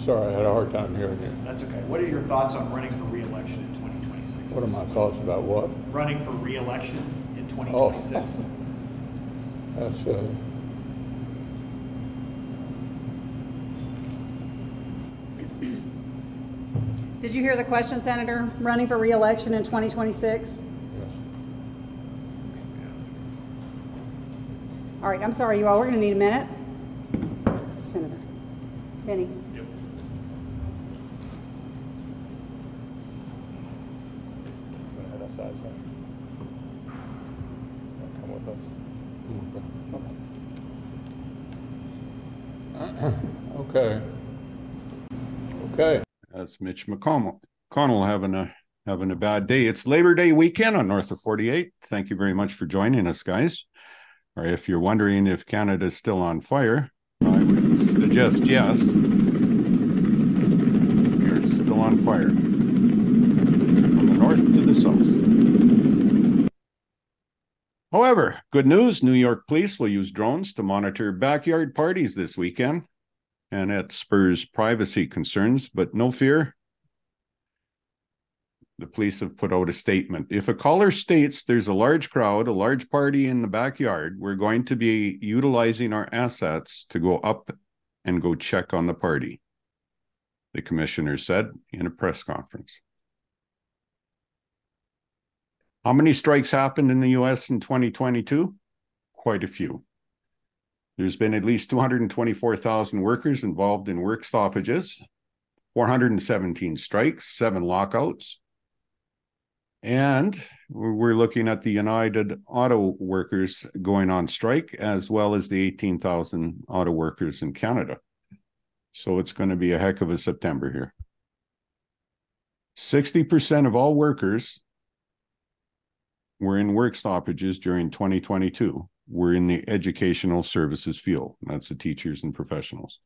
I'm sorry, I had a hard time hearing you. That's okay. What are your thoughts on running for reelection in 2026? What are my thoughts about what? Running for reelection in 2026? Oh. 2026. That's, uh, Did you hear the question, Senator? Running for reelection in 2026? yes. All right, I'm sorry, you all, we're going to need a minute. Senator. Benny. Gonna head outside, so. Come with us. Okay. Okay. That's Mitch McConnell. Having a having a bad day. It's Labor Day weekend on North of 48. Thank you very much for joining us, guys. Or if you're wondering if Canada's still on fire, I would suggest yes. You're still on fire. From the north to the south. However, good news New York police will use drones to monitor backyard parties this weekend and it spurs privacy concerns, but no fear. The police have put out a statement. If a caller states there's a large crowd, a large party in the backyard, we're going to be utilizing our assets to go up and go check on the party, the commissioner said in a press conference. How many strikes happened in the US in 2022? Quite a few. There's been at least 224,000 workers involved in work stoppages, 417 strikes, seven lockouts. And we're looking at the United Auto Workers going on strike, as well as the 18,000 auto workers in Canada. So it's going to be a heck of a September here. 60% of all workers were in work stoppages during 2022 were in the educational services field. That's the teachers and professionals.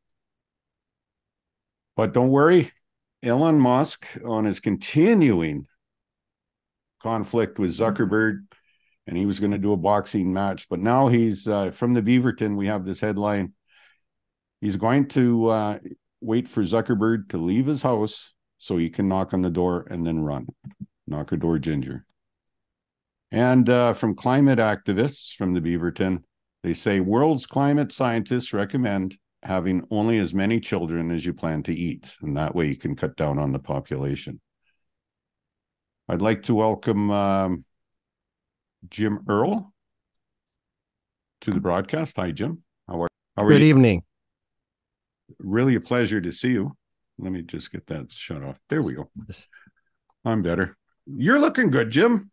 But don't worry, Elon Musk, on his continuing conflict with Zuckerberg, and he was going to do a boxing match, but now he's uh, from the Beaverton. We have this headline. He's going to uh, wait for Zuckerberg to leave his house so he can knock on the door and then run. Knock a door, Ginger. And uh, from climate activists from the Beaverton, they say world's climate scientists recommend having only as many children as you plan to eat. And that way you can cut down on the population. I'd like to welcome um, Jim Earl to the broadcast. Hi, Jim. How are, how are Good you? evening. Really a pleasure to see you. Let me just get that shut off. There we go. I'm better. You're looking good, Jim.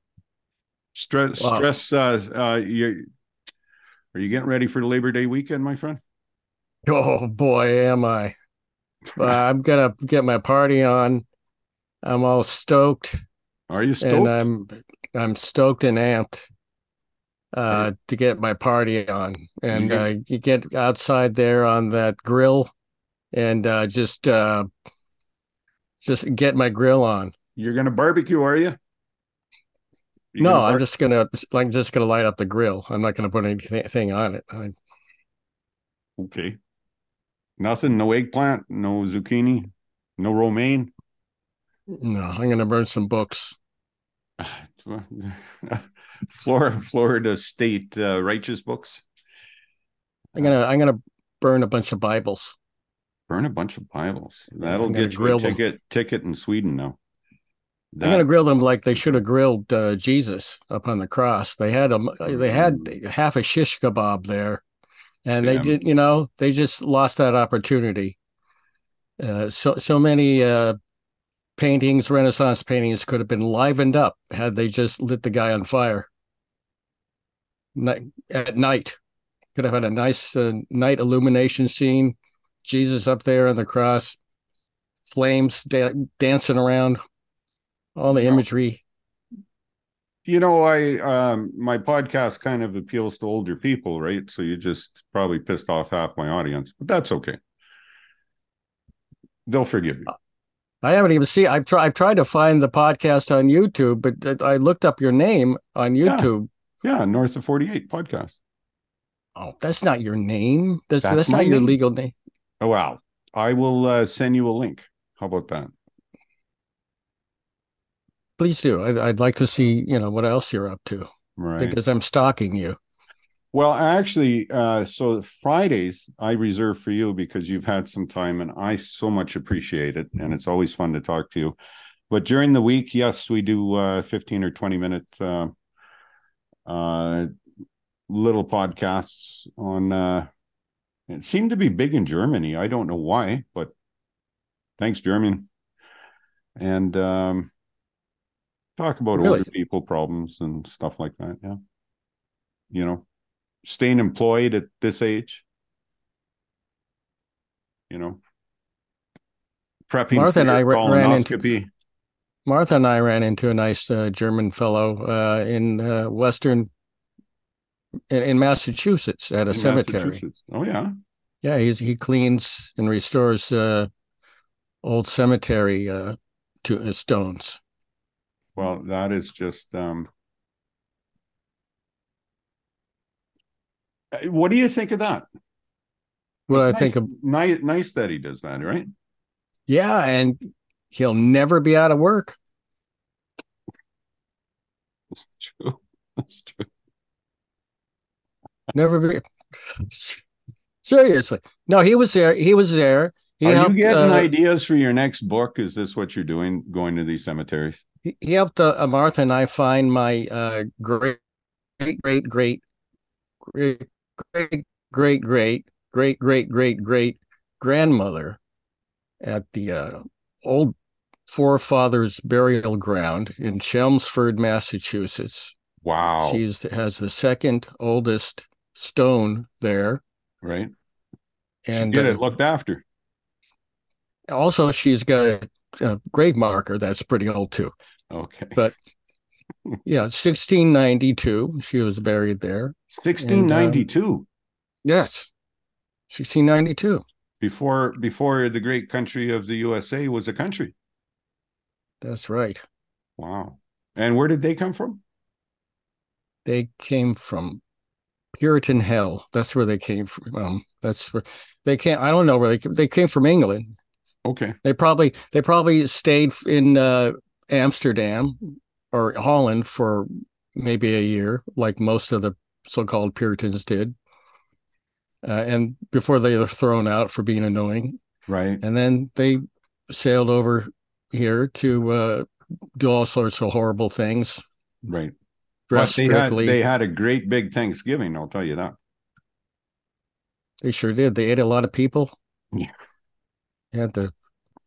Stress, Wow. stress. Uh, uh, you are you getting ready for the Labor Day weekend, my friend? Oh boy, am I. Uh, I'm gonna get my party on. I'm all stoked, Are you stoked? and I'm I'm stoked and amped uh, to get my party on. And You- uh, you get outside there on that grill, and uh, just uh, just get my grill on. You're gonna barbecue, are you? No, I'm just gonna like just gonna light up the grill. I'm not gonna put anything on it. I, okay. Nothing. No eggplant. No zucchini. No romaine. no, I'm gonna burn some books. Florida, Florida State uh, righteous books. I'm gonna I'm gonna burn a bunch of Bibles. Burn a bunch of Bibles. That'll get you a grill them. ticket ticket in Sweden now. I'm gonna grill them like they should have grilled uh, Jesus up on the cross. They had them. They had half a shish kebab there, and they did. You know, they just lost that opportunity. Uh, so so many uh, paintings, Renaissance paintings, could have been livened up had they just lit the guy on fire. At night, could have had a nice uh, night illumination scene. Jesus up there on the cross, flames da- dancing around, all the imagery. you know i um my podcast kind of appeals to older people right so you just probably pissed off half my audience but that's okay they'll forgive you I haven't even seen. I've tried. I've tried to find the podcast on YouTube, but I looked up your name on YouTube. yeah north of 48 podcast Oh, that's not your name. That's That's that's, not your legal name. Oh, wow. I will uh, send you a link. How about that? Please do. I'd, I'd like to see, you know, what else you're up to Right. because I'm stalking you. Well, actually, uh, so Fridays I reserve for you because you've had some time and I so much appreciate it. And it's always fun to talk to you. But during the week, yes, we do uh, 15 or 20 minute uh, uh, little podcasts on. Uh, it seemed to be big in Germany. I don't know why, but thanks, German. And um, talk about Really? older people problems and stuff like that. Yeah. You know, staying employed at this age. You know, prepping Martha and I ran into- Martha and I ran into a nice uh, German fellow uh, in uh, Western, in, in Massachusetts at a in cemetery. Oh yeah, Yeah, he's, he cleans and restores uh, old cemetery uh, to uh, stones. Well, that is just. um uh, What do you think of that? Well, I It's think, nice, of, nice, nice that he does that, right? yeah, and he'll never be out of work. It's true. It's true. Never be. Seriously, no, he was there. He was there. He Are helped. you getting uh, ideas for your next book? Is this what you're doing, going to these cemeteries? He, he helped uh, uh, Martha and I find my uh, great, great, great, great, great, great, great, great, great, great, great, great grandmother at the uh, old forefathers burial ground in Chelmsford, Massachusetts. Wow. She's has the second oldest stone there, right. and Get uh, it looked after. also she's got a, a grave marker that's pretty old too. Okay. But yeah, 1692, she was buried there. 1692 Yes, 1692. before before the great country of the USA was a country. That's right. Wow. And where did they come from? They came from Puritan hell. That's where they came from. Um, that's where they came. I don't know where they came. They came from England. Okay. They probably they probably stayed in uh, Amsterdam or Holland for maybe a year, like most of the so-called Puritans did. Uh, and before they were thrown out for being annoying, Right. and then they sailed over here to uh, do all sorts of horrible things, Right. dress But they had, strictly. they had a great big Thanksgiving, I'll tell you that. They sure did. They ate a lot of people. Yeah. They had to.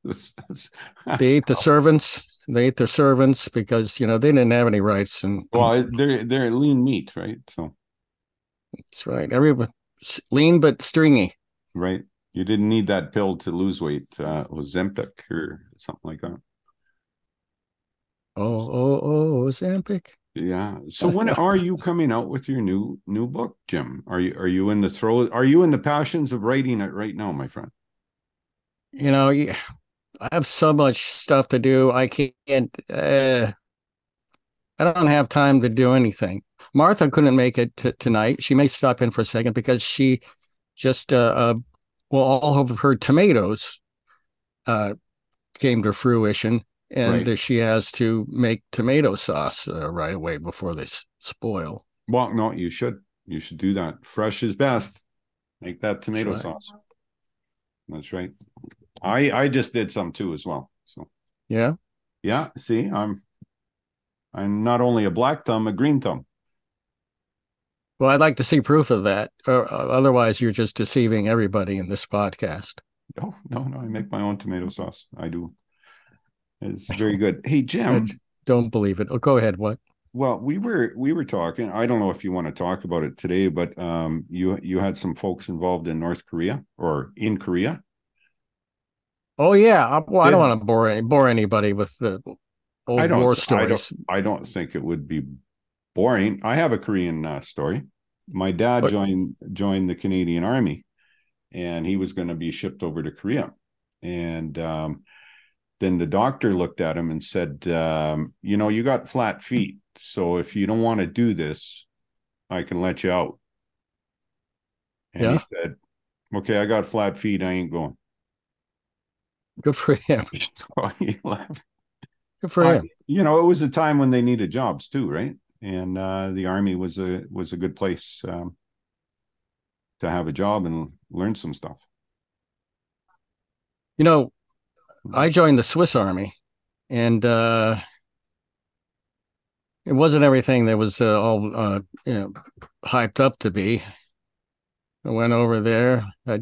They ate the servants. They ate their servants because you know they didn't have any rights, and well, they're they're lean meat, right? So that's right. Everyone lean but stringy. right. You didn't need that pill to lose weight, uh Ozempic or something like that. Oh, oh, oh, Ozempic. Yeah. So when are you coming out with your new new book, Jim? Are you are you in the throw are you in the passions of writing it right now, my friend? You know, I have so much stuff to do. I can't. Uh, I don't have time to do anything. Martha couldn't make it t- tonight. She may stop in for a second because she just uh, uh well, all of her tomatoes uh came to fruition, and Right. she has to make tomato sauce uh, right away before they s- spoil. Well, no, you should. You should do that. Fresh is best. Make that tomato right. sauce. That's right. I I just did some too as well. So Yeah. yeah, see, I'm I'm not only a black thumb, a green thumb. Well, I'd like to see proof of that. Or, uh, otherwise, you're just deceiving everybody in this podcast. No, no, no. I make my own tomato sauce. I do. It's very good. Hey, Jim. Don't believe it. Oh, go ahead. What? Well, we were we were talking. I don't know if you want to talk about it today, but um, you you had some folks involved in North Korea or in Korea. Oh yeah. I, well, I don't want to bore any, bore anybody with the old I don't. war I stories. don't. I don't think it would be boring. I have a Korean uh, story. My dad But- joined joined the Canadian Army, and he was going to be shipped over to Korea, and um, then the doctor looked at him and said, um, "You know, you got flat feet, so if you don't want to do this, I can let you out." And Yeah. he said, Okay, I got flat feet, I ain't going. Good for him. So he left. Good for him. you know, it was a time when they needed jobs too, right? And uh, the army was a was a good place um, to have a job and learn some stuff. You know, I joined the Swiss Army, and uh, it wasn't everything that was uh, all uh, you know hyped up to be. I went over there. I,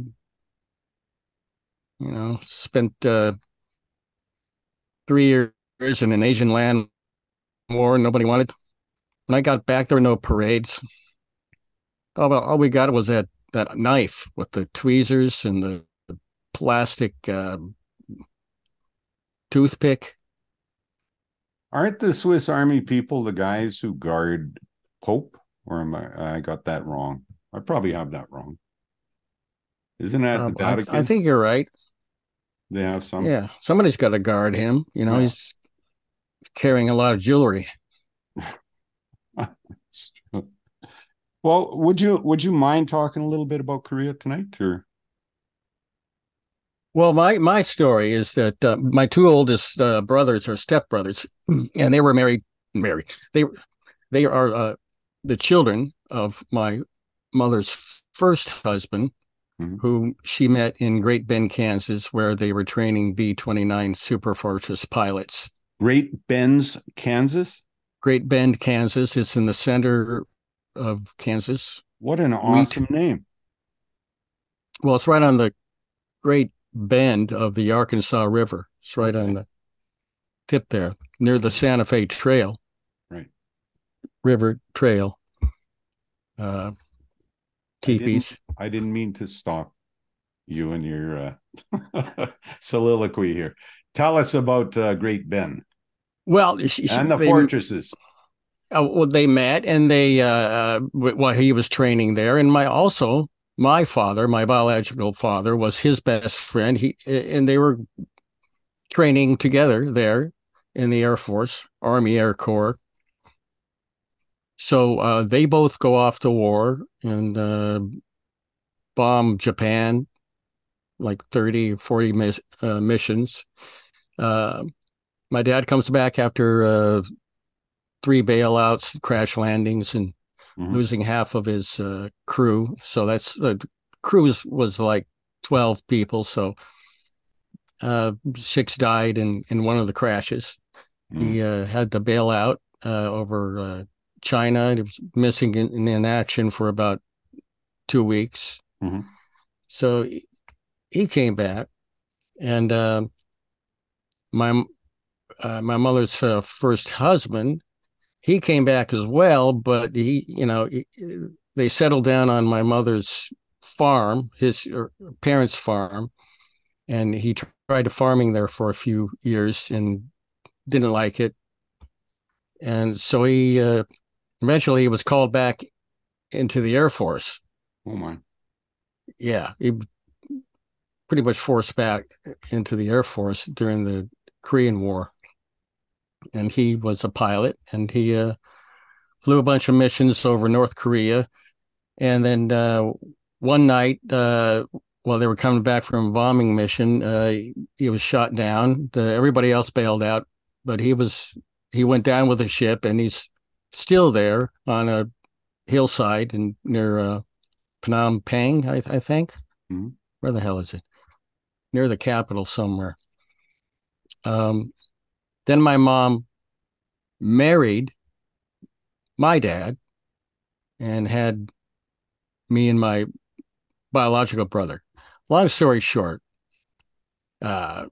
you know, spent uh, three years in an Asian land war. Nobody wanted. When I got back, there were no parades. All, all we got was that that knife with the tweezers and the, the plastic uh, toothpick. Aren't the Swiss Army people the guys who guard Pope? Or am I? I got that wrong. I probably have that wrong. Isn't that Um, the I, Vatican? I think you're right. They have some. Yeah, somebody's got to guard him. You know, Yeah. he's carrying a lot of jewelry. Well, would you would you mind talking a little bit about Korea tonight, or Well, my my story is that uh, my two oldest uh, brothers are stepbrothers, and they were married. Married. They they are uh, the children of my mother's first husband, Mhm. who she met in Great Bend, Kansas, where they were training B twenty nine Super Fortress pilots. Great Bends, Kansas? Great Bend, Kansas. It's in the center of Kansas. What an awesome name! Well, it's right on the Great Bend of the Arkansas River. It's right on the tip there, near the Santa Fe Trail. Right. River Trail. Uh, teepees. I didn't mean to stop you and your uh, soliloquy here. Tell us about uh, Great Bend Well, she, she- and the they, fortresses. uh, well, they met and they, uh, uh, wh- while he was training there, and my also my father, my biological father, was his best friend. He and they were training together there in the Air Force, Army Air Corps. So uh, they both go off to war and uh, bomb Japan, like 30, 40 miss, uh, missions. Uh, my dad comes back after uh, three bailouts, crash landings, and Mhm. losing half of his uh, crew. So that's uh, cruise was like 12 people. So uh, six died in, in one of the crashes. He uh, had to bail out uh, over uh, China. It was missing in, in action for about two weeks. Mhm. So he- came back, and uh, my uh, my mother's uh, first husband, he came back as well, but he, you know, he- they settled down on my mother's farm, his er, parents' farm, and he tr- tried to farming there for a few years and didn't like it, and so he uh, eventually he was called back into the Air Force. Oh my! Yeah, he pretty much forced back into the Air Force during the Korean War, and he was a pilot, and he uh, flew a bunch of missions over North Korea, and then uh, one night uh, while they were coming back from a bombing mission, uh, he was shot down. The, everybody else bailed out, but he was he went down with the ship, and he's still there on a hillside and near uh, Phnom Penh, I, I think. Mhm. Where the hell is it? Near the capital somewhere. Um, then my mom married my dad and had me and my biological brother. Long story short, uh,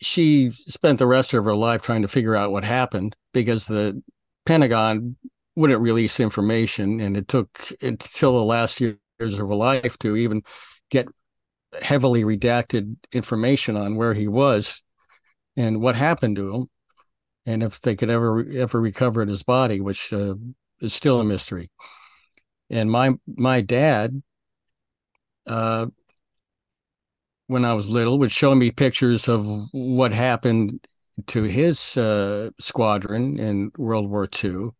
she spent the rest of her life trying to figure out what happened because the Pentagon wouldn't release information, and it took until the last years of her life to even get heavily redacted information on where he was and what happened to him, and if they could ever ever recover his body, which uh, is still a mystery. And my my dad, uh, when I was little, would show me pictures of what happened to his uh, squadron in World War II,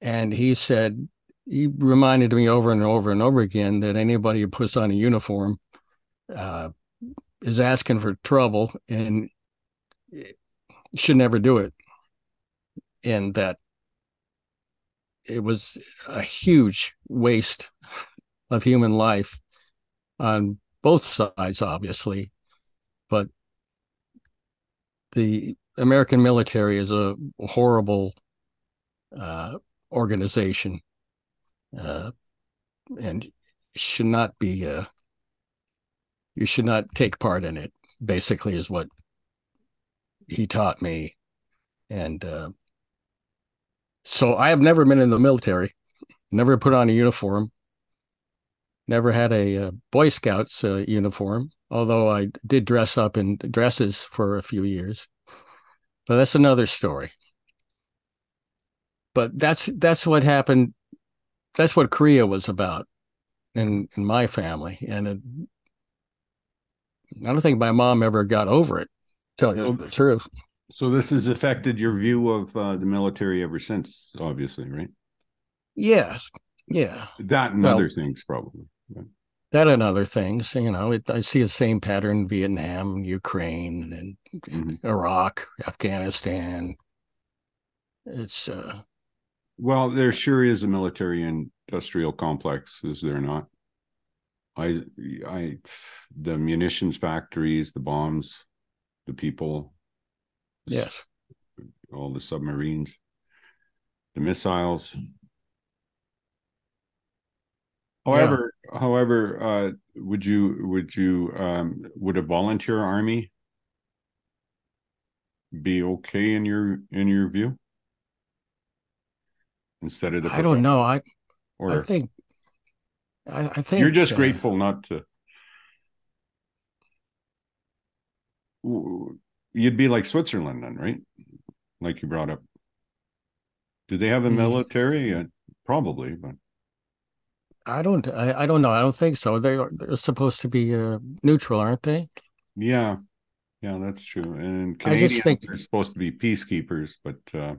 and he said he reminded me over and over and over again that anybody who puts on a uniform uh, is asking for trouble and should never do it. And that it was a huge waste of human life on both sides, obviously. But the American military is a horrible uh, organization uh, and should not be, uh, you should not take part in it, basically, is what he taught me. And uh, so I have never been in the military, never put on a uniform, never had a, uh Boy Scouts uh, uniform, although I did dress up in dresses for a few years. But that's another story. But that's that's what happened. That's what Korea was about in in my family, and it, I don't think my mom ever got over it. Tell you the truth. So this has affected your view of uh, the military ever since, obviously, right? Yes, yeah. That and Well- other things, probably. That and other things. You know, it, I see the same pattern in Vietnam, Ukraine, and, and Mhm. Iraq, Afghanistan. It's uh, Well, there sure is a military industrial complex, is there not? I, I, the munitions factories, the bombs, the people, yes, all the submarines, the missiles. However, however, uh, would you would you um, would a volunteer army be okay in your in your view instead of the I don't know. I or I think I, I think you're just uh, grateful not to you'd be like Switzerland then, right? Like you brought up. Do they have a Mhm. military? Uh, probably, but I don't. I, I don't know. I don't think so. They are they're supposed to be uh, neutral, aren't they? yeah, yeah, that's true. And I just Canadians think- are supposed to be peacekeepers, but uh,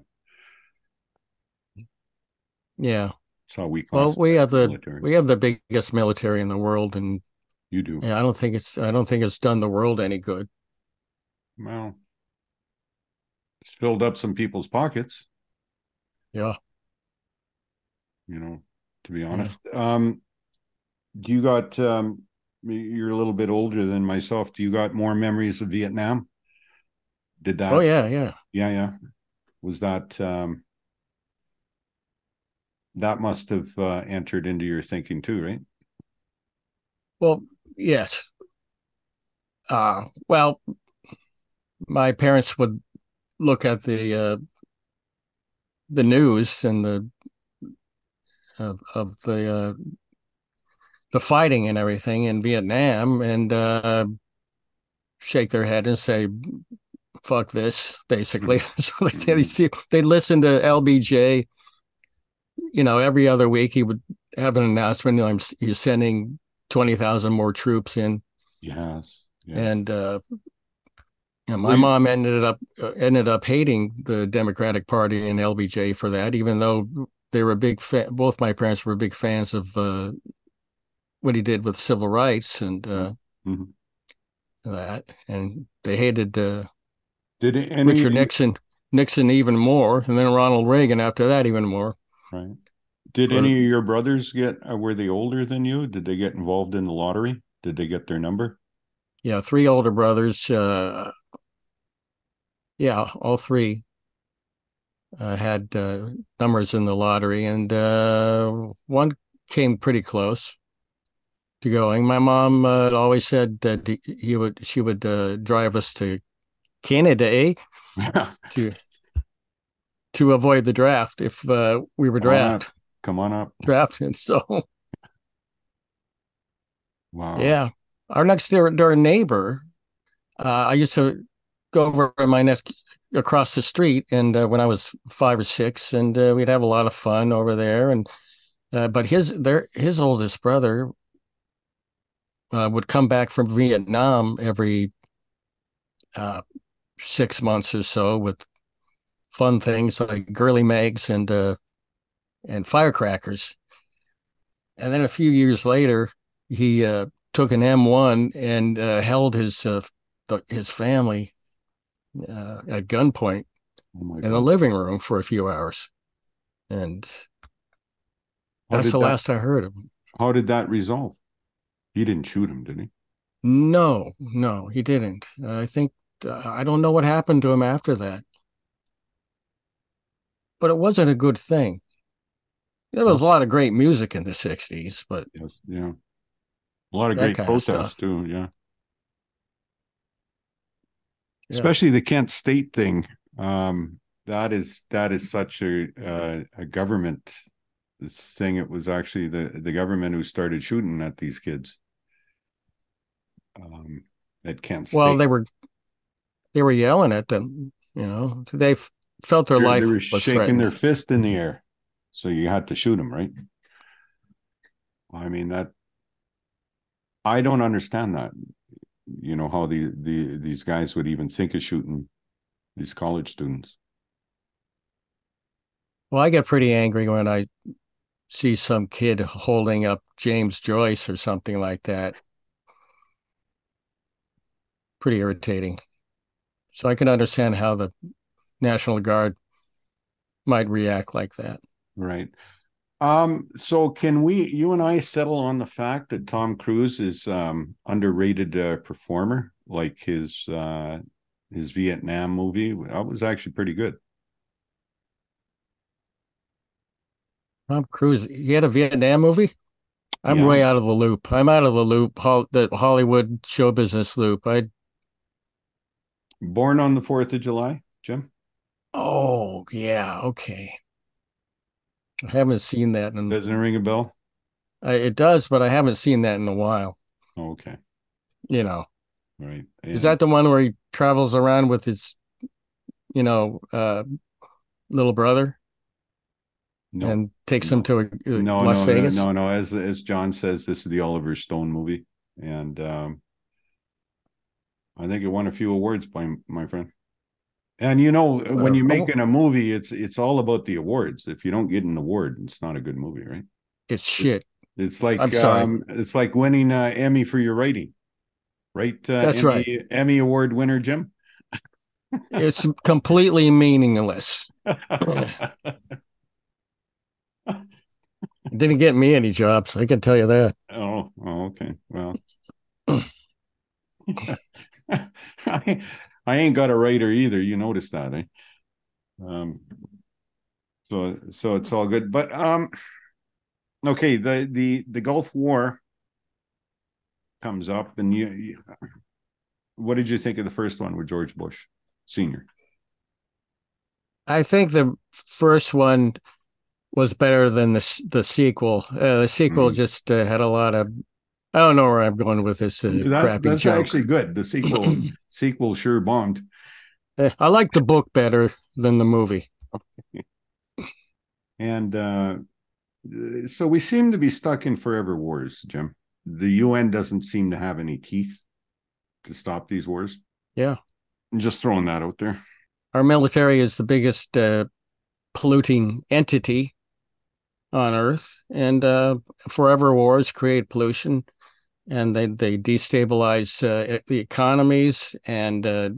Yeah. that's how we Well, we have the military. we have the biggest military in the world, and you do yeah, I don't think it's I don't think it's done the world any good. well. It's filled up some people's pockets. Yeah. you know, to be honest. Um, do you got, um, you're a little bit older than myself. Do you got more memories of Vietnam? Did that? oh yeah, yeah. Yeah, yeah. Was that, um, that must have, uh, entered into your thinking too, right? Well, yes. Uh well, my parents would look at the uh the news and the of of the uh the fighting and everything in Vietnam and uh shake their head and say fuck this basically what they say they see they listen to LBJ you know every other week he would have an announcement I'm he's sending 20,000 more troops in Yes. Yeah. and uh you know, my mom ended up uh, ended up hating the Democratic Party and LBJ for that, even though they were a big fan. Both my parents were big fans of uh, what he did with civil rights and uh, Mhm. that, and they hated uh, Did any, Richard Nixon, Nixon even more, and then Ronald Reagan after that even more. right? Did for- any of your brothers get, uh, were they older than you? Did they get involved in the lottery? Did they get their number? Yeah, three older brothers. Uh, yeah, all three uh, had uh, numbers in the lottery, and uh, one came pretty close to going. My mom uh, always said that he, he would, she would uh, drive us to Canada eh? to to avoid the draft if uh, we were Come on up. draft Come on up. drafted. So Wow. Yeah. Our next door, door neighbor, uh, I used to go over to my next across the street, and uh, when I was five or six, and uh, we'd have a lot of fun over there. And uh, but his their his oldest brother uh, would come back from Vietnam every uh, six months or so with fun things like girly mags and uh, and firecrackers. And then a few years later, he took an M1 and held his his family uh, at gunpoint Oh in the living room for a few hours. And How that's the that- last I heard of him. How did that resolve? He didn't shoot him, did he? No, no, he didn't. I think uh, I don't know what happened to him after that. But it wasn't a good thing. There was a lot of great music in the 60s, but Yes. Yeah. A lot of great of protests too. Yeah. Yeah. Especially the Kent State thing. Um, that is that is such a uh, a government thing. It was actually the the government who started shooting at these kids. Um, at Kent State. well, they were they were yelling at them, you know. They felt their They- life they were was shaking their fist in the air, so you had to shoot them, right? I mean that. I don't understand that. You know how the the these guys would even think of shooting these college students. Well, I get pretty angry when I see some kid holding up James Joyce or something like that. Pretty irritating. So I can understand how the National Guard might react like that. Right. Um, so can we, you and I settle on the fact that Tom Cruise is um underrated uh, performer, like his uh his Vietnam movie? That was actually pretty good. Tom Cruise, he had a Vietnam movie? I'm Yeah. way out of the loop. I'm out of the loop, the Hollywood show business loop. I Born on the Fourth of July, Jim. oh yeah, okay. I haven't seen that in Doesn't it ring a bell? I, it does, but I haven't seen that in a while. Oh, okay. You know, Right. is that the one where he travels around with his, you know, uh, little brother no, and takes him to uh, no, Las no, Vegas? no, no, no. As as John says, this is the Oliver Stone movie, and um, I think it won a few awards, by my friend. And you know, when you're making a movie, it's it's all about the awards. If you don't get an award, it's not a good movie, right? It's shit. It's like I'm sorry. um, it's like winning uh, Emmy for your writing, right? Uh, That's Emmy, right. Emmy award winner, Jim. It's completely meaningless. It didn't get me any jobs. I can tell you that. Oh, oh, okay. Well, I, I ain't got a writer either. You notice that, eh? Um, so so it's all good. But um, okay. The the the Gulf War comes up, and you, you what did you think of the first one with George Bush Senior? I think the first one was better than the the sequel. Uh, the sequel Mhm. just uh, had a lot of. I don't know where I'm going with this uh, That, crappy that's joke. actually good. The sequel sequel sure bombed. Uh, I like the book better than the movie. And uh, so we seem to be stuck in forever wars, Jim. The UN doesn't seem to have any teeth to stop these wars. Yeah. I'm just throwing that out there. Our military is the biggest uh, polluting entity on Earth, and uh, forever wars create pollution, and they they destabilize uh, the economies and uh,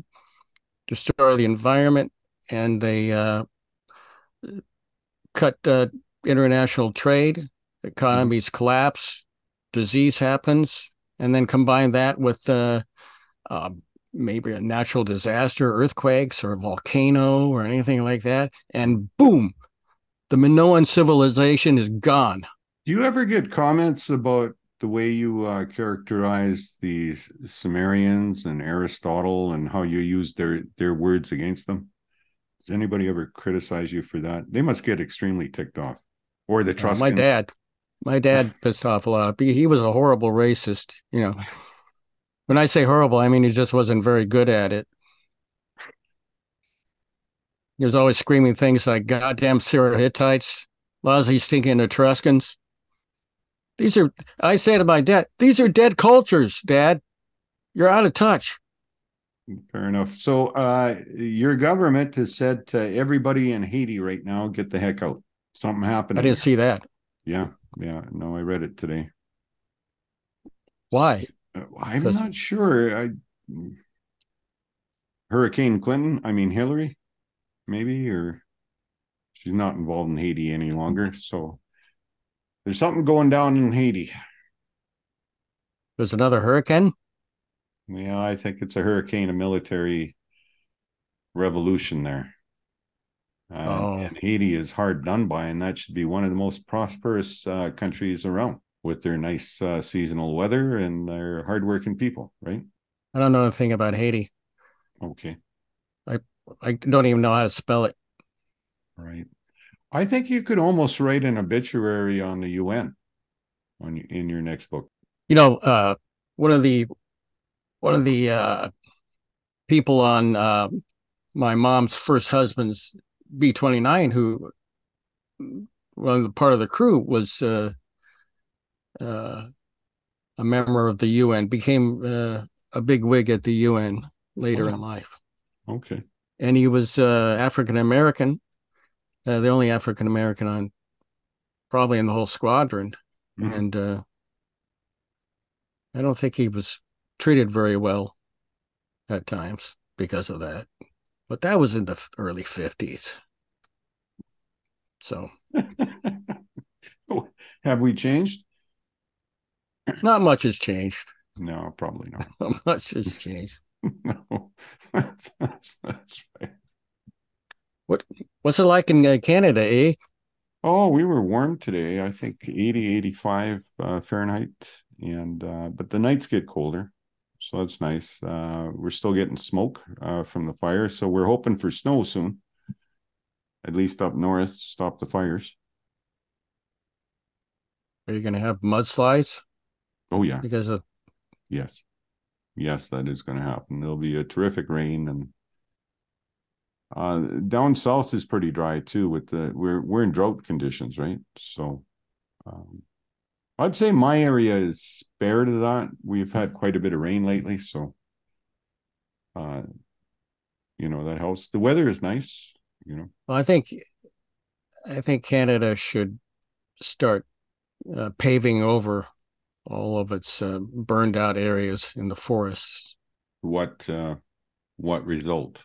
destroy the environment, and they uh, cut uh, international trade. Economies collapse, disease happens, and then combine that with uh, uh, maybe a natural disaster, earthquakes or a volcano or anything like that, and boom, the Minoan civilization is gone. Do you ever get comments about the way you uh, characterize the Sumerians and Aristotle and how you use their their words against them? Does anybody ever criticize you for that? They must get extremely ticked off. Or the Uh, trust. my dad, my dad pissed off a lot. He he was a horrible racist. You know, when I say horrible, I mean he just wasn't very good at it. He was always screaming things like "goddamn Syro Hittites," "lousy stinking Etruscans." These are, I say to my dad, these are dead cultures, Dad. You're out of touch. Fair enough. So uh your government has said to everybody in Haiti right now, get the heck out. Something happened. I didn't see that. Yeah. Yeah, no, I read it today. Why? Uh, I'm not sure. I Hurricane Clinton, I mean Hillary, maybe, or she's not involved in Haiti any longer. So there's something going down in Haiti. There's another hurricane. Yeah, I think it's a hurricane, a military revolution there. Uh, Oh. And Haiti is hard done by, and that should be one of the most prosperous uh, countries around with their nice uh, seasonal weather and their hardworking people, right? I don't know anything about Haiti. Okay, I don't even know how to spell it. right. I think you could almost write an obituary on the UN on in your next book. You know, uh, one of the one of the uh, people on uh, my mom's first husband's B twenty nine, who one of the part of the crew was uh, uh, a member of the UN, became uh, a big wig at the UN later Oh. in life, Okay, and he was uh, African American, uh, the only African American on probably in the whole squadron, Mhm. and uh, I don't think he was treated very well at times because of that. But that was in the early fifties, so have we changed? not much has changed. No, probably not. Not much has changed. no, that's, that's, that's right. What's it like in uh, Canada, eh? Oh, we were warm today. I think 80, 85 uh, Fahrenheit. And, uh, but the nights get colder. So that's nice. Uh, we're still getting smoke uh, from the fire. So we're hoping for snow soon. At least up north, stop the fires. Are you going to have mudslides Oh, yeah. because of? Yes. Yes, that is going to happen. There'll be a terrific rain and uh down south is pretty dry too with the we're we're in drought conditions, right? So um I'd say my area is spared of that. We've had quite a bit of rain lately, so uh you know that helps. The weather is nice, you know. Well, I think, I think Canada should start uh, paving over all of its uh, burned out areas in the forests. What uh what result?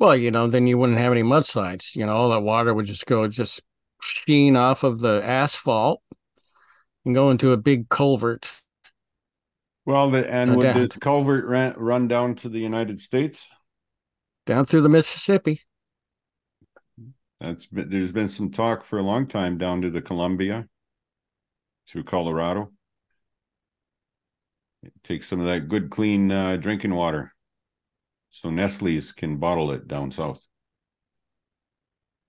Well, you know, then you wouldn't have any mudslides. You know, all that water would just go just sheen off of the asphalt and go into a big culvert. Well, the, and would doubt. this culvert ran, run down to the United States? down through the Mississippi. That's been, there's been some talk for a long time down to the Columbia, through Colorado. Take some of that good, clean uh, drinking water, so Nestle's can bottle it down south.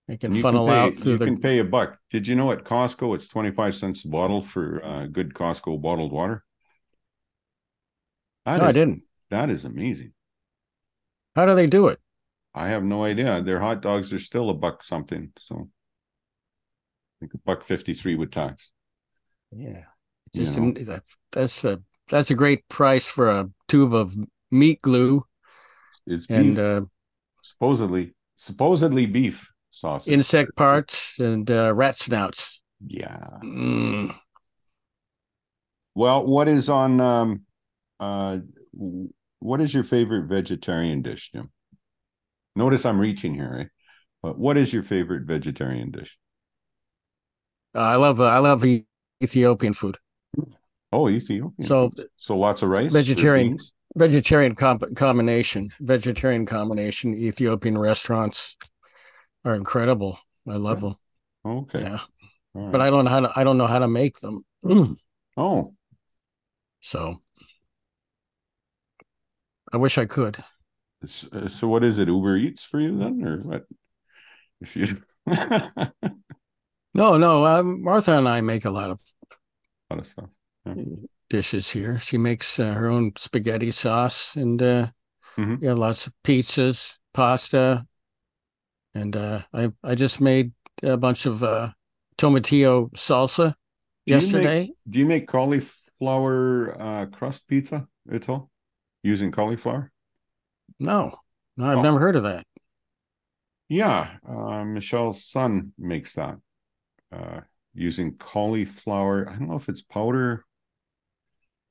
It can you funnel pay, out through You the. can pay a buck. Did you know at Costco it's twenty five cents a bottle for uh, good Costco bottled water? That no, I didn't. That is amazing. How do they do it? I have no idea. Their hot dogs are still a buck something. So I think a buck fifty three with tax. Yeah, You just an- that's a that's a great price for a tube of meat glue It's and uh, supposedly supposedly beef sausage. insect parts and uh, rat snouts. Yeah. Mm. Well, what is on um uh what is your favorite vegetarian dish, Jim? Notice I'm reaching here, eh? But what is your favorite vegetarian dish? I love uh, I love Ethiopian food. Oh, Ethiopian. So- food. so lots of rice. Vegetarian. Vegetarian comp- combination, vegetarian combination. Ethiopian restaurants are incredible. I love them. Okay. Yeah, right. but I don't know how to I don't know how to make them. Mm. oh, So I wish I could. s- uh, so what is it? Uber Eats for you then, or what? If you No, no. Um, Martha and I make a lot of a lot of stuff. Dishes here. She makes uh, her own spaghetti sauce, and uh, Mhm. we have lots of pizzas, pasta, and uh, I I just made a bunch of uh, tomatillo salsa Do you make- yesterday. Do you make cauliflower uh, crust pizza at all? Using cauliflower? No, no, I've Oh. never heard of that. Yeah, uh, Michelle's son makes that. Uh, using cauliflower. I don't know if it's powder.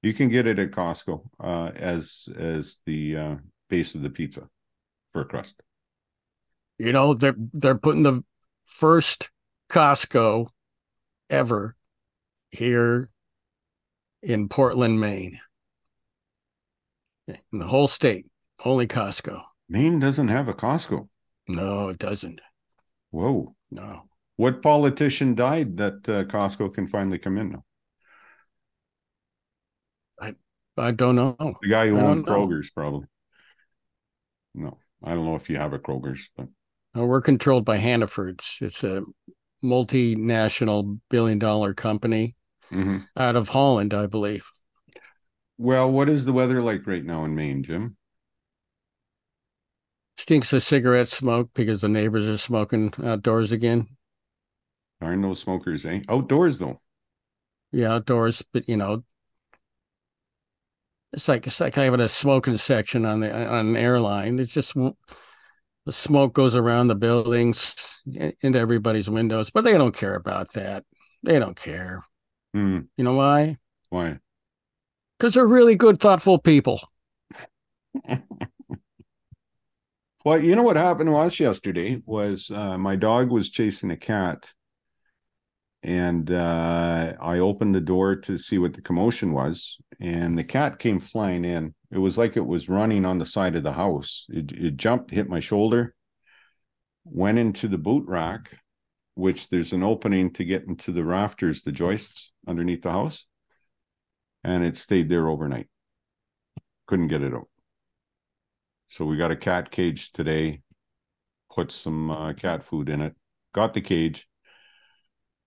You can get it at Costco uh, as as the uh, base of the pizza for a crust. You know, they're they're putting the first Costco ever here in Portland, Maine. In the whole state, only Costco. Maine doesn't have a Costco. No, it doesn't. Whoa! No. What politician died that uh, Costco can finally come in now? I don't know. The guy who I owned. Kroger's probably. No, I don't know if you have a Kroger's, but Uh, we're controlled by Hannaford's. It's a multinational billion dollar company Mhm. out of Holland, I believe. well, what is the weather like right now in Maine, Jim? Stinks of cigarette smoke because the neighbors are smoking outdoors again. There are no smokers, eh? Outdoors though. Yeah, outdoors, but you know, it's like it's like having a smoking section on the on an airline. It's just the smoke goes around the buildings into everybody's windows, but they don't care about that. They don't care. Hmm. You know why? Why? Because they're really good, thoughtful people. Well, you know what happened to us yesterday was uh, my dog was chasing a cat, and uh, I opened the door to see what the commotion was, and the cat came flying in. It was like it was running on the side of the house. It, it jumped, hit my shoulder, went into the boot rack, which there's an opening to get into the rafters, the joists underneath the house, and it stayed there overnight. Couldn't get it out. So we got a cat cage today, put some uh, cat food in it, got the cage,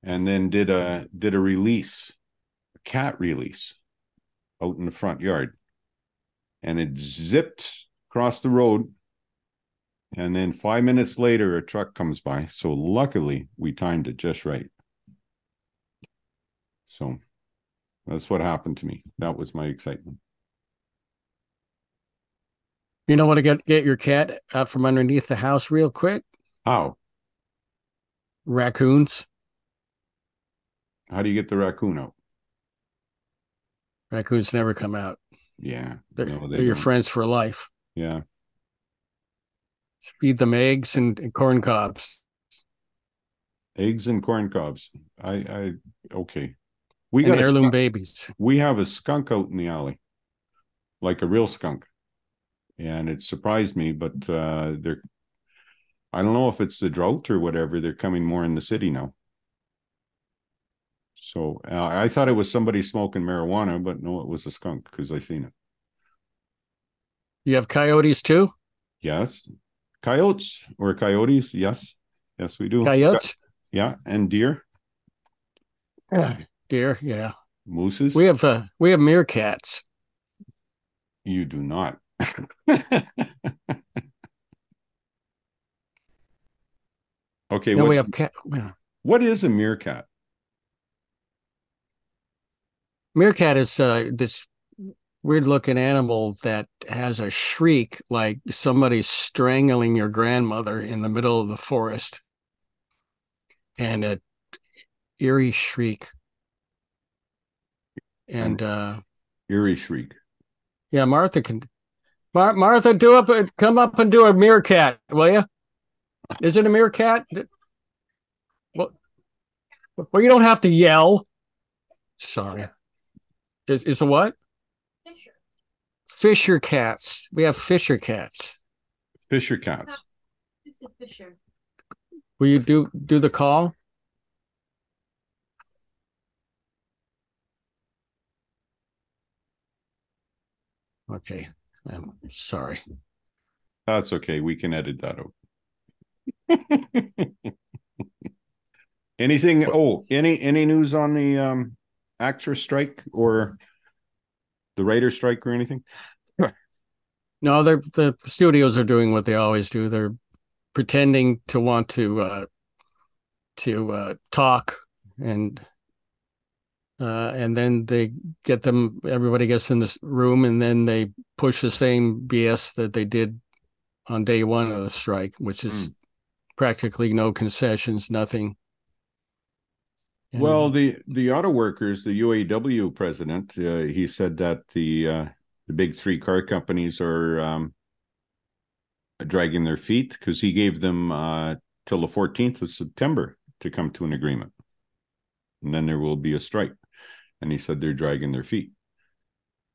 and then did a did a release, a cat release out in the front yard. And it zipped across the road. And then five minutes later, a truck comes by. So luckily we timed it just right. So that's what happened to me. That was my excitement. You know what to get get your cat out from underneath the house real quick? How? Raccoons. How do you get the raccoon out? Raccoons never come out. Yeah. They're, no, they they're your friends for life. Yeah. Feed them eggs and, and corn cobs. eggs and corn cobs. I, I, okay. We and got heirloom babies. we have a skunk out in the alley, like a real skunk, and it surprised me. But uh, they're, I don't know if it's the drought or whatever. They're coming more in the city now. So uh, I thought it was somebody smoking marijuana, but no, it was a skunk because I seen it. You have coyotes too? Yes, coyotes or coyotes. Yes, yes, we do. Coyotes? Yeah, and deer, Deer, yeah. mooses. We have uh, we have meerkats. You do not. okay, No, we have cat. what is a meerkat? Meerkat is uh, this weird looking animal that has a shriek like somebody's strangling your grandmother in the middle of the forest. And a eerie shriek. And uh Eerie shriek. yeah, Martha can Mar- Martha, do up come up and do a meerkat, will you? Is it a meerkat? Well, well, you don't have to yell. Sorry. Is is a what? Fisher. Fisher cats. We have Fisher cats. Fisher cats. Just a Fisher. Will you do do the call? Okay. I'm sorry. That's okay. We can edit that out. Anything? Oh, any any news on the um actress strike or the writer strike or anything? No, they're the studios are doing what they always do. They're pretending to want to uh to uh talk and uh and then they get them everybody gets in this room and then they push the same BS that they did on day one of the strike, which is practically no concessions, nothing. And- Well, the the auto workers, the UAW president, uh, he said that the uh, the big three car companies are um, dragging their feet because he gave them uh, till the fourteenth of September to come to an agreement, and then there will be a strike. And he said they're dragging their feet,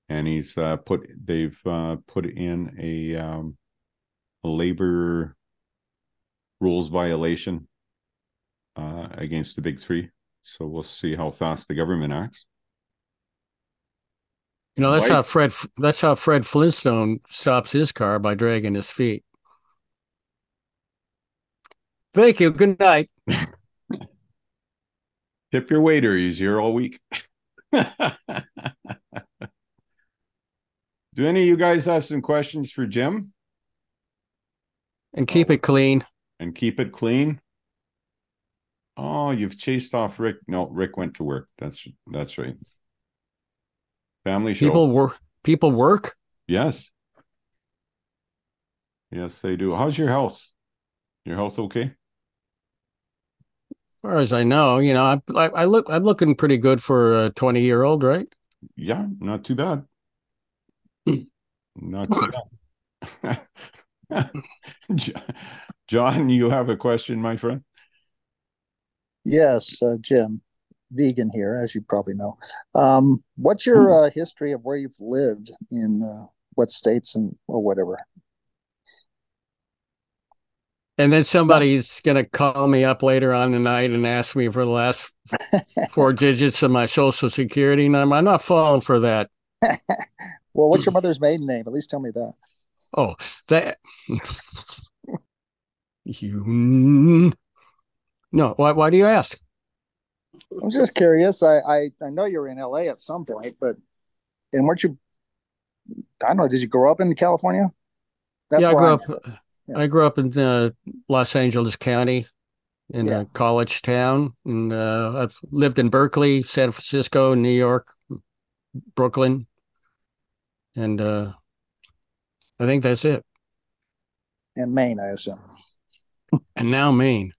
and he's uh, put they've uh, put in a, um, a labor rules violation uh, against the big three. So we'll see how fast the government acts. You know, that's White- how Fred that's how Fred Flintstone stops his car by dragging his feet. Thank you. Good night. Tip your waiter; he's here all week. Do any of you guys have some questions for Jim? And keep it clean. And keep it clean. Oh, you've chased off Rick. No, Rick went to work. That's that's right. Family show. People work people work. Yes. Yes, they do. How's your health? Your health okay? As far as I know, you know, I, I, I look I'm looking pretty good for a 20 year old, right? Yeah, not too bad. not too bad. John, you have a question, my friend? Yes, uh, Jim, vegan here, as you probably know. Um, what's your uh, history of where you've lived in uh, what states and or whatever? And then somebody's gonna call me up later on tonight and ask me for the last four digits of my social security number. I'm not falling for that. well, what's your mother's maiden name? At least tell me that. Oh, that you no. Why? Why do you ask? I'm just curious. I, I I know you were in LA at some point, but and weren't you? I don't know. Did you grow up in California? yeah, I grew I'm up. at. I grew up in uh, Los Angeles County, in Yeah. a college town, and uh, I've lived in Berkeley, San Francisco, New York, Brooklyn, and uh, I think that's it. in Maine, I assume. And now Maine.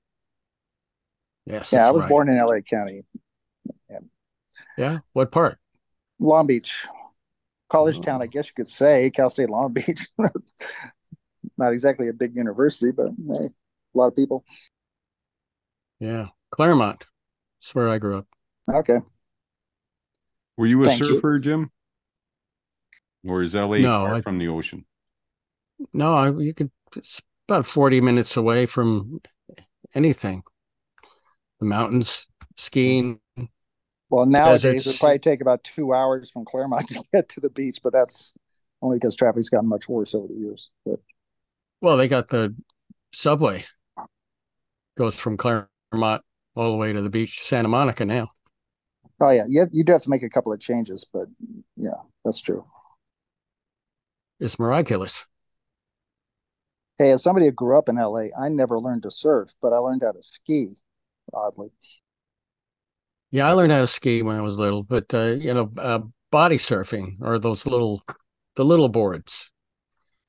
Yes. Yeah, I was right. born in LA County, Yeah. What part? Long Beach, college Oh. town. I oh. guess you could say Cal State Long Beach. Not exactly a big university, but hey, a lot of people. Yeah, Claremont. That's where I grew up. Okay. Were you a Thank you. surfer, Jim? Or is LA No, far I- from the ocean? No, I, you could. It's about forty minutes away from anything. The mountains, skiing. Well, nowadays it'd probably take about two hours from Claremont to get to the beach, but that's only because traffic's gotten much worse over the years. But Well, they got the subway. Goes from Claremont all the way to the beach, Santa Monica now. oh yeah, you have, you do have to make a couple of changes, but yeah, that's true. It's miraculous. Hey, as somebody who grew up in LA, I never learned to surf, but I learned how to ski. Oddly, Yeah, I learned how to ski when I was little, but uh, you know, uh, body surfing or those little, the little boards,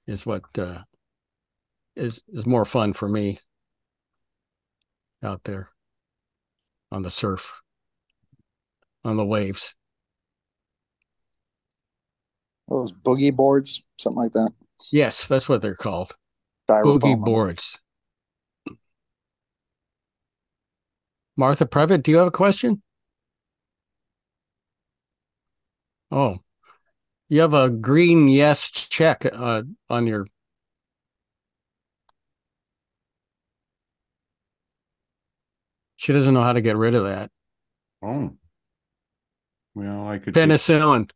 is what uh, is is more fun for me out there on the surf, on the waves. those boogie boards, something like that. Yes, that's what they're called, Styrofoam. boogie boards. Martha Previte, do you have a question? Oh, you have a green yes check uh, on your. She doesn't know how to get rid of that. Oh. Well, I could take- Penicillin.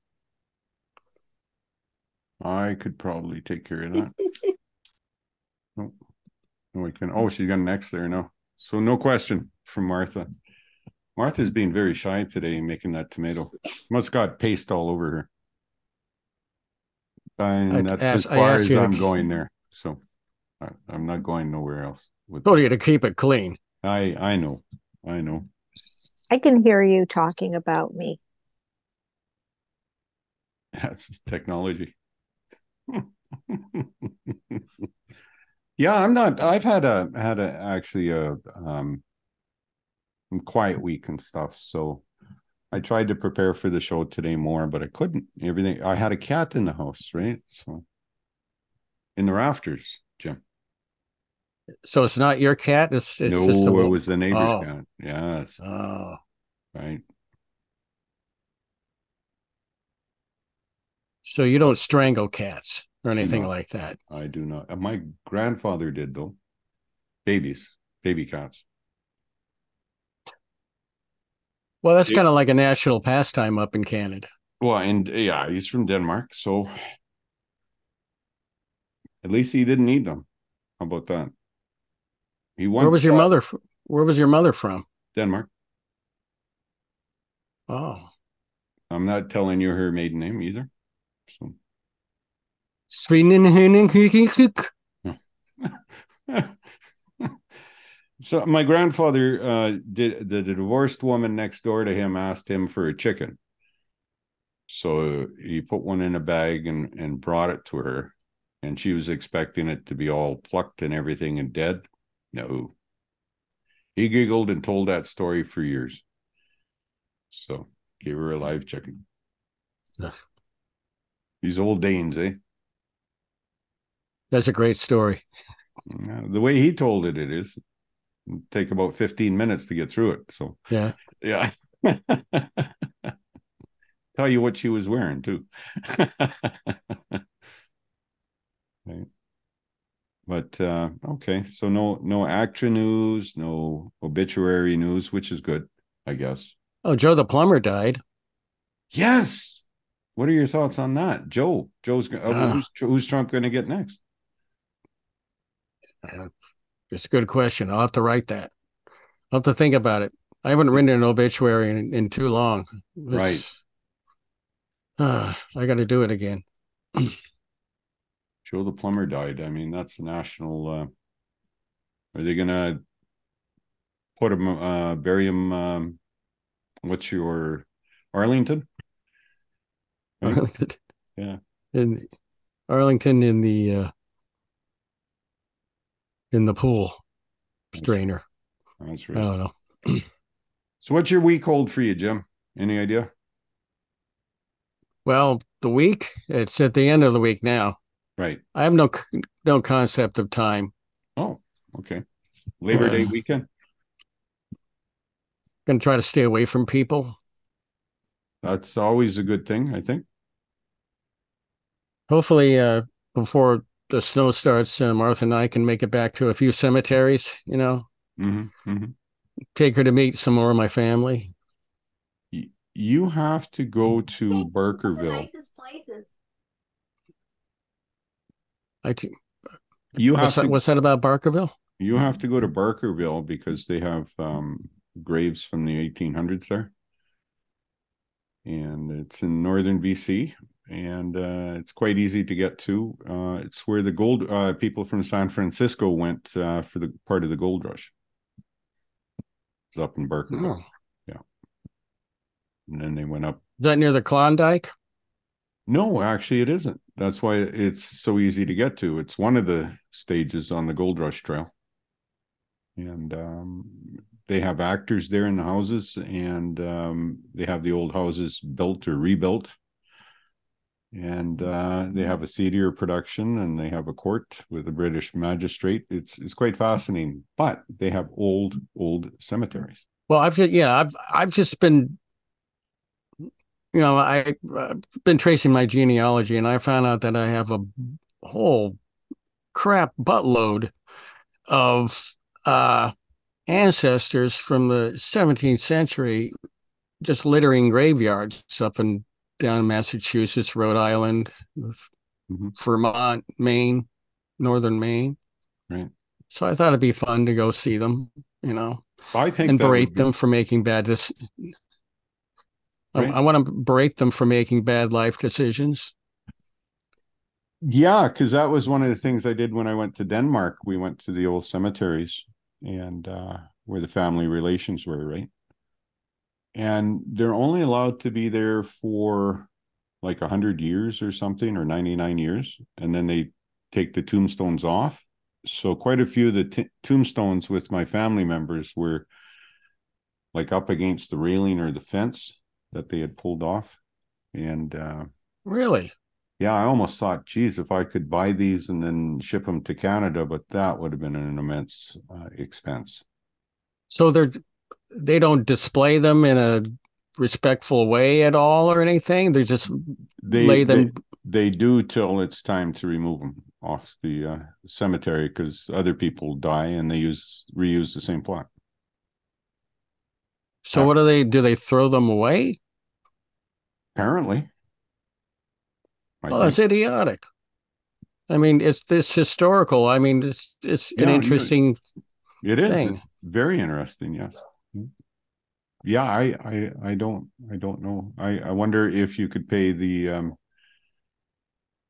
I could probably take care of that. oh, no, we can. Oh, she's got an X there. No, so no question from Martha. Martha's being very shy today making that tomato. Must got paste all over her. And I'd that's ask- as far as I'm keep- going there. So I, I'm not going nowhere else. With Told you to keep it clean. I I know, I know. I can hear you talking about me. That's technology. yeah, I'm not. I've had a had a actually a um quiet week and stuff. So I tried to prepare for the show today more, but I couldn't. Everything I had a cat in the house, right? So in the rafters, Jim. So it's not your cat. It's, it's no, just a, it was the neighbor's Oh. cat. Yes, Oh, right. so you don't strangle cats or anything No. like that. I do not. uh, My grandfather did though. Babies, baby cats. Well, that's kind of like a national pastime up in Canada. Well, and yeah, he's from Denmark, so at least he didn't need them. How about that? He Where was your mother? Where was your mother from? Denmark. Oh, I'm not telling you her maiden name either. So. so my grandfather uh did the, the divorced woman next door to him asked him for a chicken. So he put one in a bag and and brought it to her and she was expecting it to be all plucked and everything and dead. No. He giggled and told that story for years. So gave her a live chicken. These old danes eh? That's a great story. The way he told it, it is take about 15 minutes to get through it. So, Yeah. yeah. Tell you what she was wearing, too. right. But uh okay, so no no action news, no obituary news, which is good, I guess. Oh, Joe the plumber died. Yes. What are your thoughts on that, Joe? Joe's uh, Ah. who's, who's Trump going to get next? Uh, It's a good question. I'll have to write that. I'll have to think about it. I haven't written an obituary in, in too long. It's- Ah, I got to do it again. Joe the plumber died. I mean, that's national. Uh, are they gonna put him, uh, bury him? Um, what's your Arlington? Right? Arlington. Yeah. In Arlington in the uh in the pool strainer. That's I don't know. So, what's your week hold for you, Jim? Any idea? Well, the week, it's at the end of the week now. Right. I have no no concept of time. Oh, okay. Labor Day weekend. Going to try to stay away from people. That's always a good thing, I think. Hopefully uh before the snow starts, uh, Martha and I can make it back to a few cemeteries, you know, Mm-hmm, mm-hmm. take her to meet some more of my family. You have to go to The Barkerville. nicest places. I t- You have what's to that, what's that about Barkerville? You have to go to Barkerville because they have um, graves from the 1800s there. And it's in northern BC and uh, it's quite easy to get to. Uh, it's where the gold uh, people from San Francisco went uh, for the part of the gold rush. It's up in Berkeley. Oh. And then they went up. Is that near the Klondike? No, actually, it isn't. That's why it's so easy to get to. It's one of the stages on the Gold Rush Trail. And um, they have actors there in the houses, and um, they have the old houses built or rebuilt. And uh, they have a theater production, and they have a court with a British magistrate. It's it's quite fascinating, but they have old old cemeteries. Well, I've just, yeah, I've I've just been, you know, I, I've been tracing my genealogy, and I found out that I have a whole crap buttload of uh, ancestors from the 17th century, just littering graveyards up and down in Massachusetts, Rhode Island, Mhm. Vermont, Maine, northern Maine. Right. So I thought it'd be fun to go see them, you know I think and berate be- them for making bad dis- I, I want to berate them for making bad life decisions. Yeah, because that was one of the things I did when I went to Denmark. We went to the old cemeteries and uh, where the family relations were, right? And they're only allowed to be there for like a hundred years or something, or ninety nine years, and then they take the tombstones off. So quite a few of the t- tombstones with my family members were like up against the railing or the fence that they had pulled off. And uh, Really? yeah, I almost thought, geez, if I could buy these and then ship them to Canada, but that would have been an immense uh, expense. So they're they don't display them in a respectful way at all or anything. They just They lay they, them. they do till it's time to remove them off the uh, cemetery because other people die and they use reuse the same plot. so what do they do? They throw them away? Apparently. I Oh, that's think. idiotic. I mean, it's this historical. I mean, it's it's Yeah, an interesting. It is thing. It's very interesting. Yes. Yeah, I, I, I don't, I don't know. I, I wonder if you could pay the, um,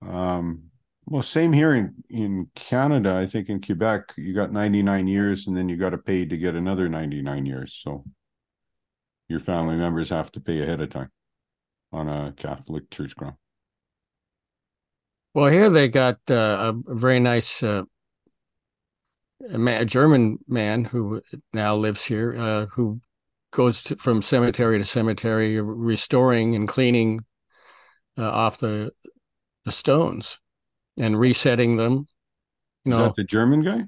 um, well, same here in, in Canada. I think in Quebec, you got 99 years and then you got to pay to get another 99 years. So your family members have to pay ahead of time on a Catholic church ground. Well, here they got uh, a very nice uh, a, ma- a German man who now lives here, uh, who goes to, from cemetery to cemetery, restoring and cleaning uh, off the the stones and resetting them. You Is that the German guy?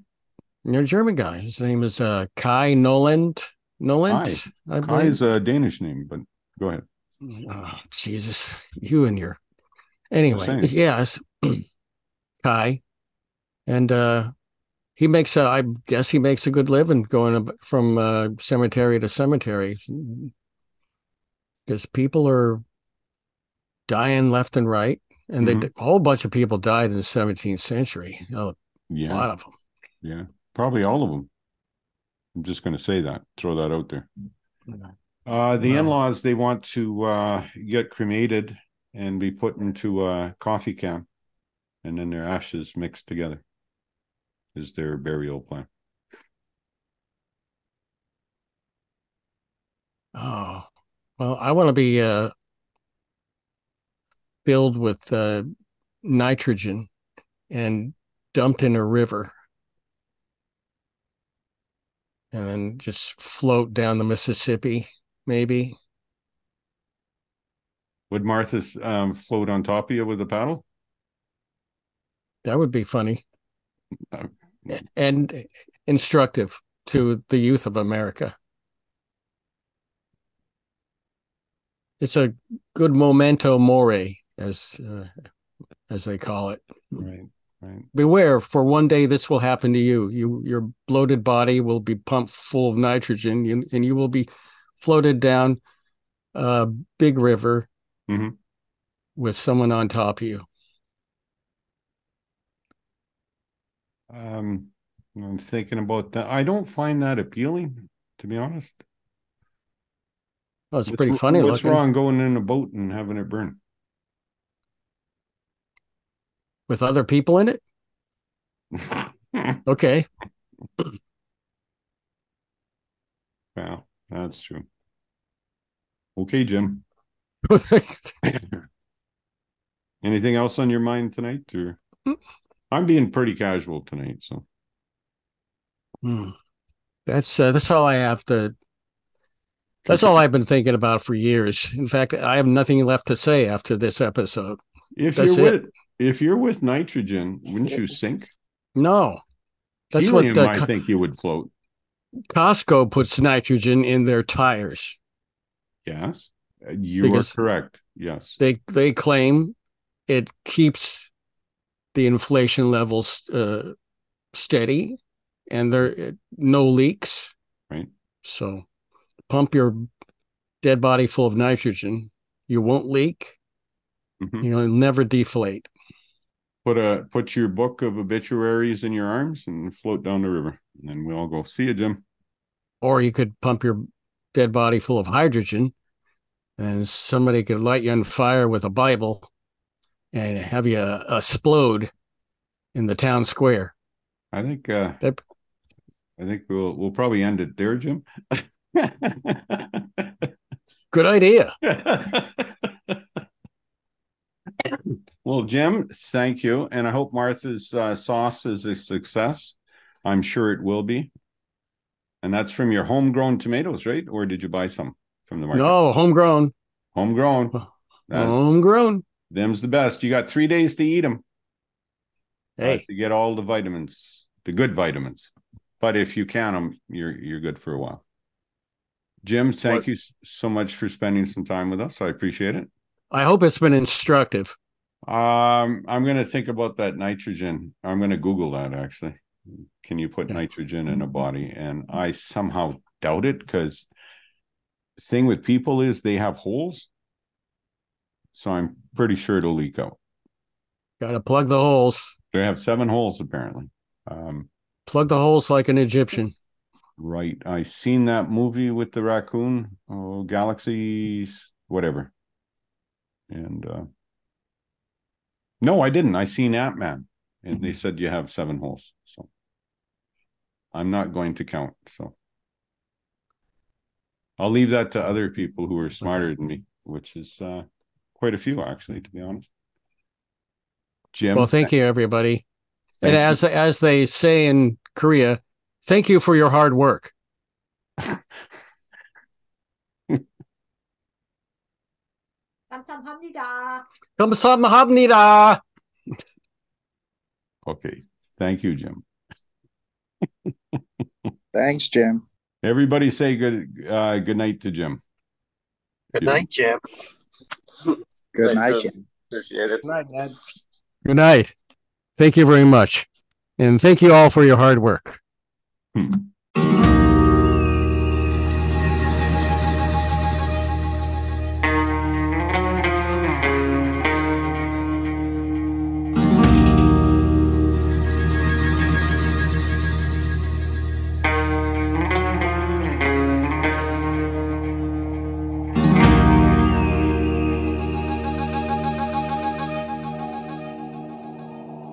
you're German guy. His name is uh, Kai Noland. Noland, I Kai is a Danish name, but go ahead. Oh, Jesus, you and your anyway, yes, Kai, and uh, he makes a, I guess he makes a good living going from uh, cemetery to cemetery because people are dying left and right, and Mhm. they a whole bunch of people died in the 17th century. A lot of them. Yeah. Probably all of them. I'm just going to say that, throw that out there. Uh, the Wow. in-laws they want to uh, get cremated and be put into a coffee can, and then their ashes mixed together. Is their burial plan? Oh, well, I want to be uh, filled with uh, nitrogen and dumped in a river and then just float down the Mississippi, maybe. Would Martha um, float on top of you with a paddle? That would be funny Uh, and instructive to the youth of America. It's a good memento mori, as uh, as they call it. Right. Right. beware for one day this will happen to you you your bloated body will be pumped full of nitrogen you, and you will be floated down a big river Mhm. with someone on top of you Um, I'm thinking about that. I don't find that appealing, to be honest. oh it's What's pretty funny What's looking wrong going in a boat and having it burn? with other people in it okay Wow, that's true. Okay, Jim. Anything else on your mind tonight? Or I'm being pretty casual tonight, so Hmm. that's uh, that's all i have to that's all i've been thinking about for years in fact i have nothing left to say after this episode if That's you're it. with if you're with nitrogen, wouldn't you sink? no that's Helium, what I think you would float. costco puts nitrogen in their tires Yes, you Because- are correct. Yes, they they claim it keeps the inflation levels uh, steady and there no leaks Right. so pump your dead body full of nitrogen you won't leak Mhm. you know it'll never deflate put a put your book of obituaries in your arms and float down the river, and then we all go see you, Jim. or you could pump your dead body full of hydrogen and somebody could light you on fire with a bible and have you uh, explode in the town square I think uh That- I think we'll we'll probably end it there, Jim. good idea well, Jim, thank you, and I hope Martha's uh, sauce is a success. I'm sure it will be. And that's from your homegrown tomatoes, right? Or did you buy some from the market? No, homegrown, Homegrown. That, homegrown. Them's the best. You got three days to eat them. Hey, to get all the vitamins, the good vitamins. But if you count them, you're you're good for a while. Jim, thank What- you so much for spending some time with us. I appreciate it. I hope it's been instructive. Um, I'm gonna think about that nitrogen. I'm gonna Google that actually. Can you put Yeah. nitrogen in a body? And I somehow doubt it because the thing with people is they have holes. So I'm pretty sure it'll leak out. Got to plug the holes. They have seven holes apparently. Um, Plug the holes like an Egyptian. Right. I seen that movie with the raccoon, oh, Galaxies, whatever. And uh no, I didn't. I seen Ant Man and they said you have seven holes. So I'm not going to count. So I'll leave that to other people who are smarter than me, which is uh quite a few actually, to be honest. Jim. Well, thank you, everybody. thank and you. as as they say in Korea, thank you for your hard work. 감사합니다. 감사합니다. Okay. Thank you, Jim. Thanks, Jim. Everybody say good uh good night to Jim. Good night, Jim. Good night, Thanks, Jim. Appreciate it. Right, Ned. Good night. Thank you very much. And thank you all for your hard work. Hmm.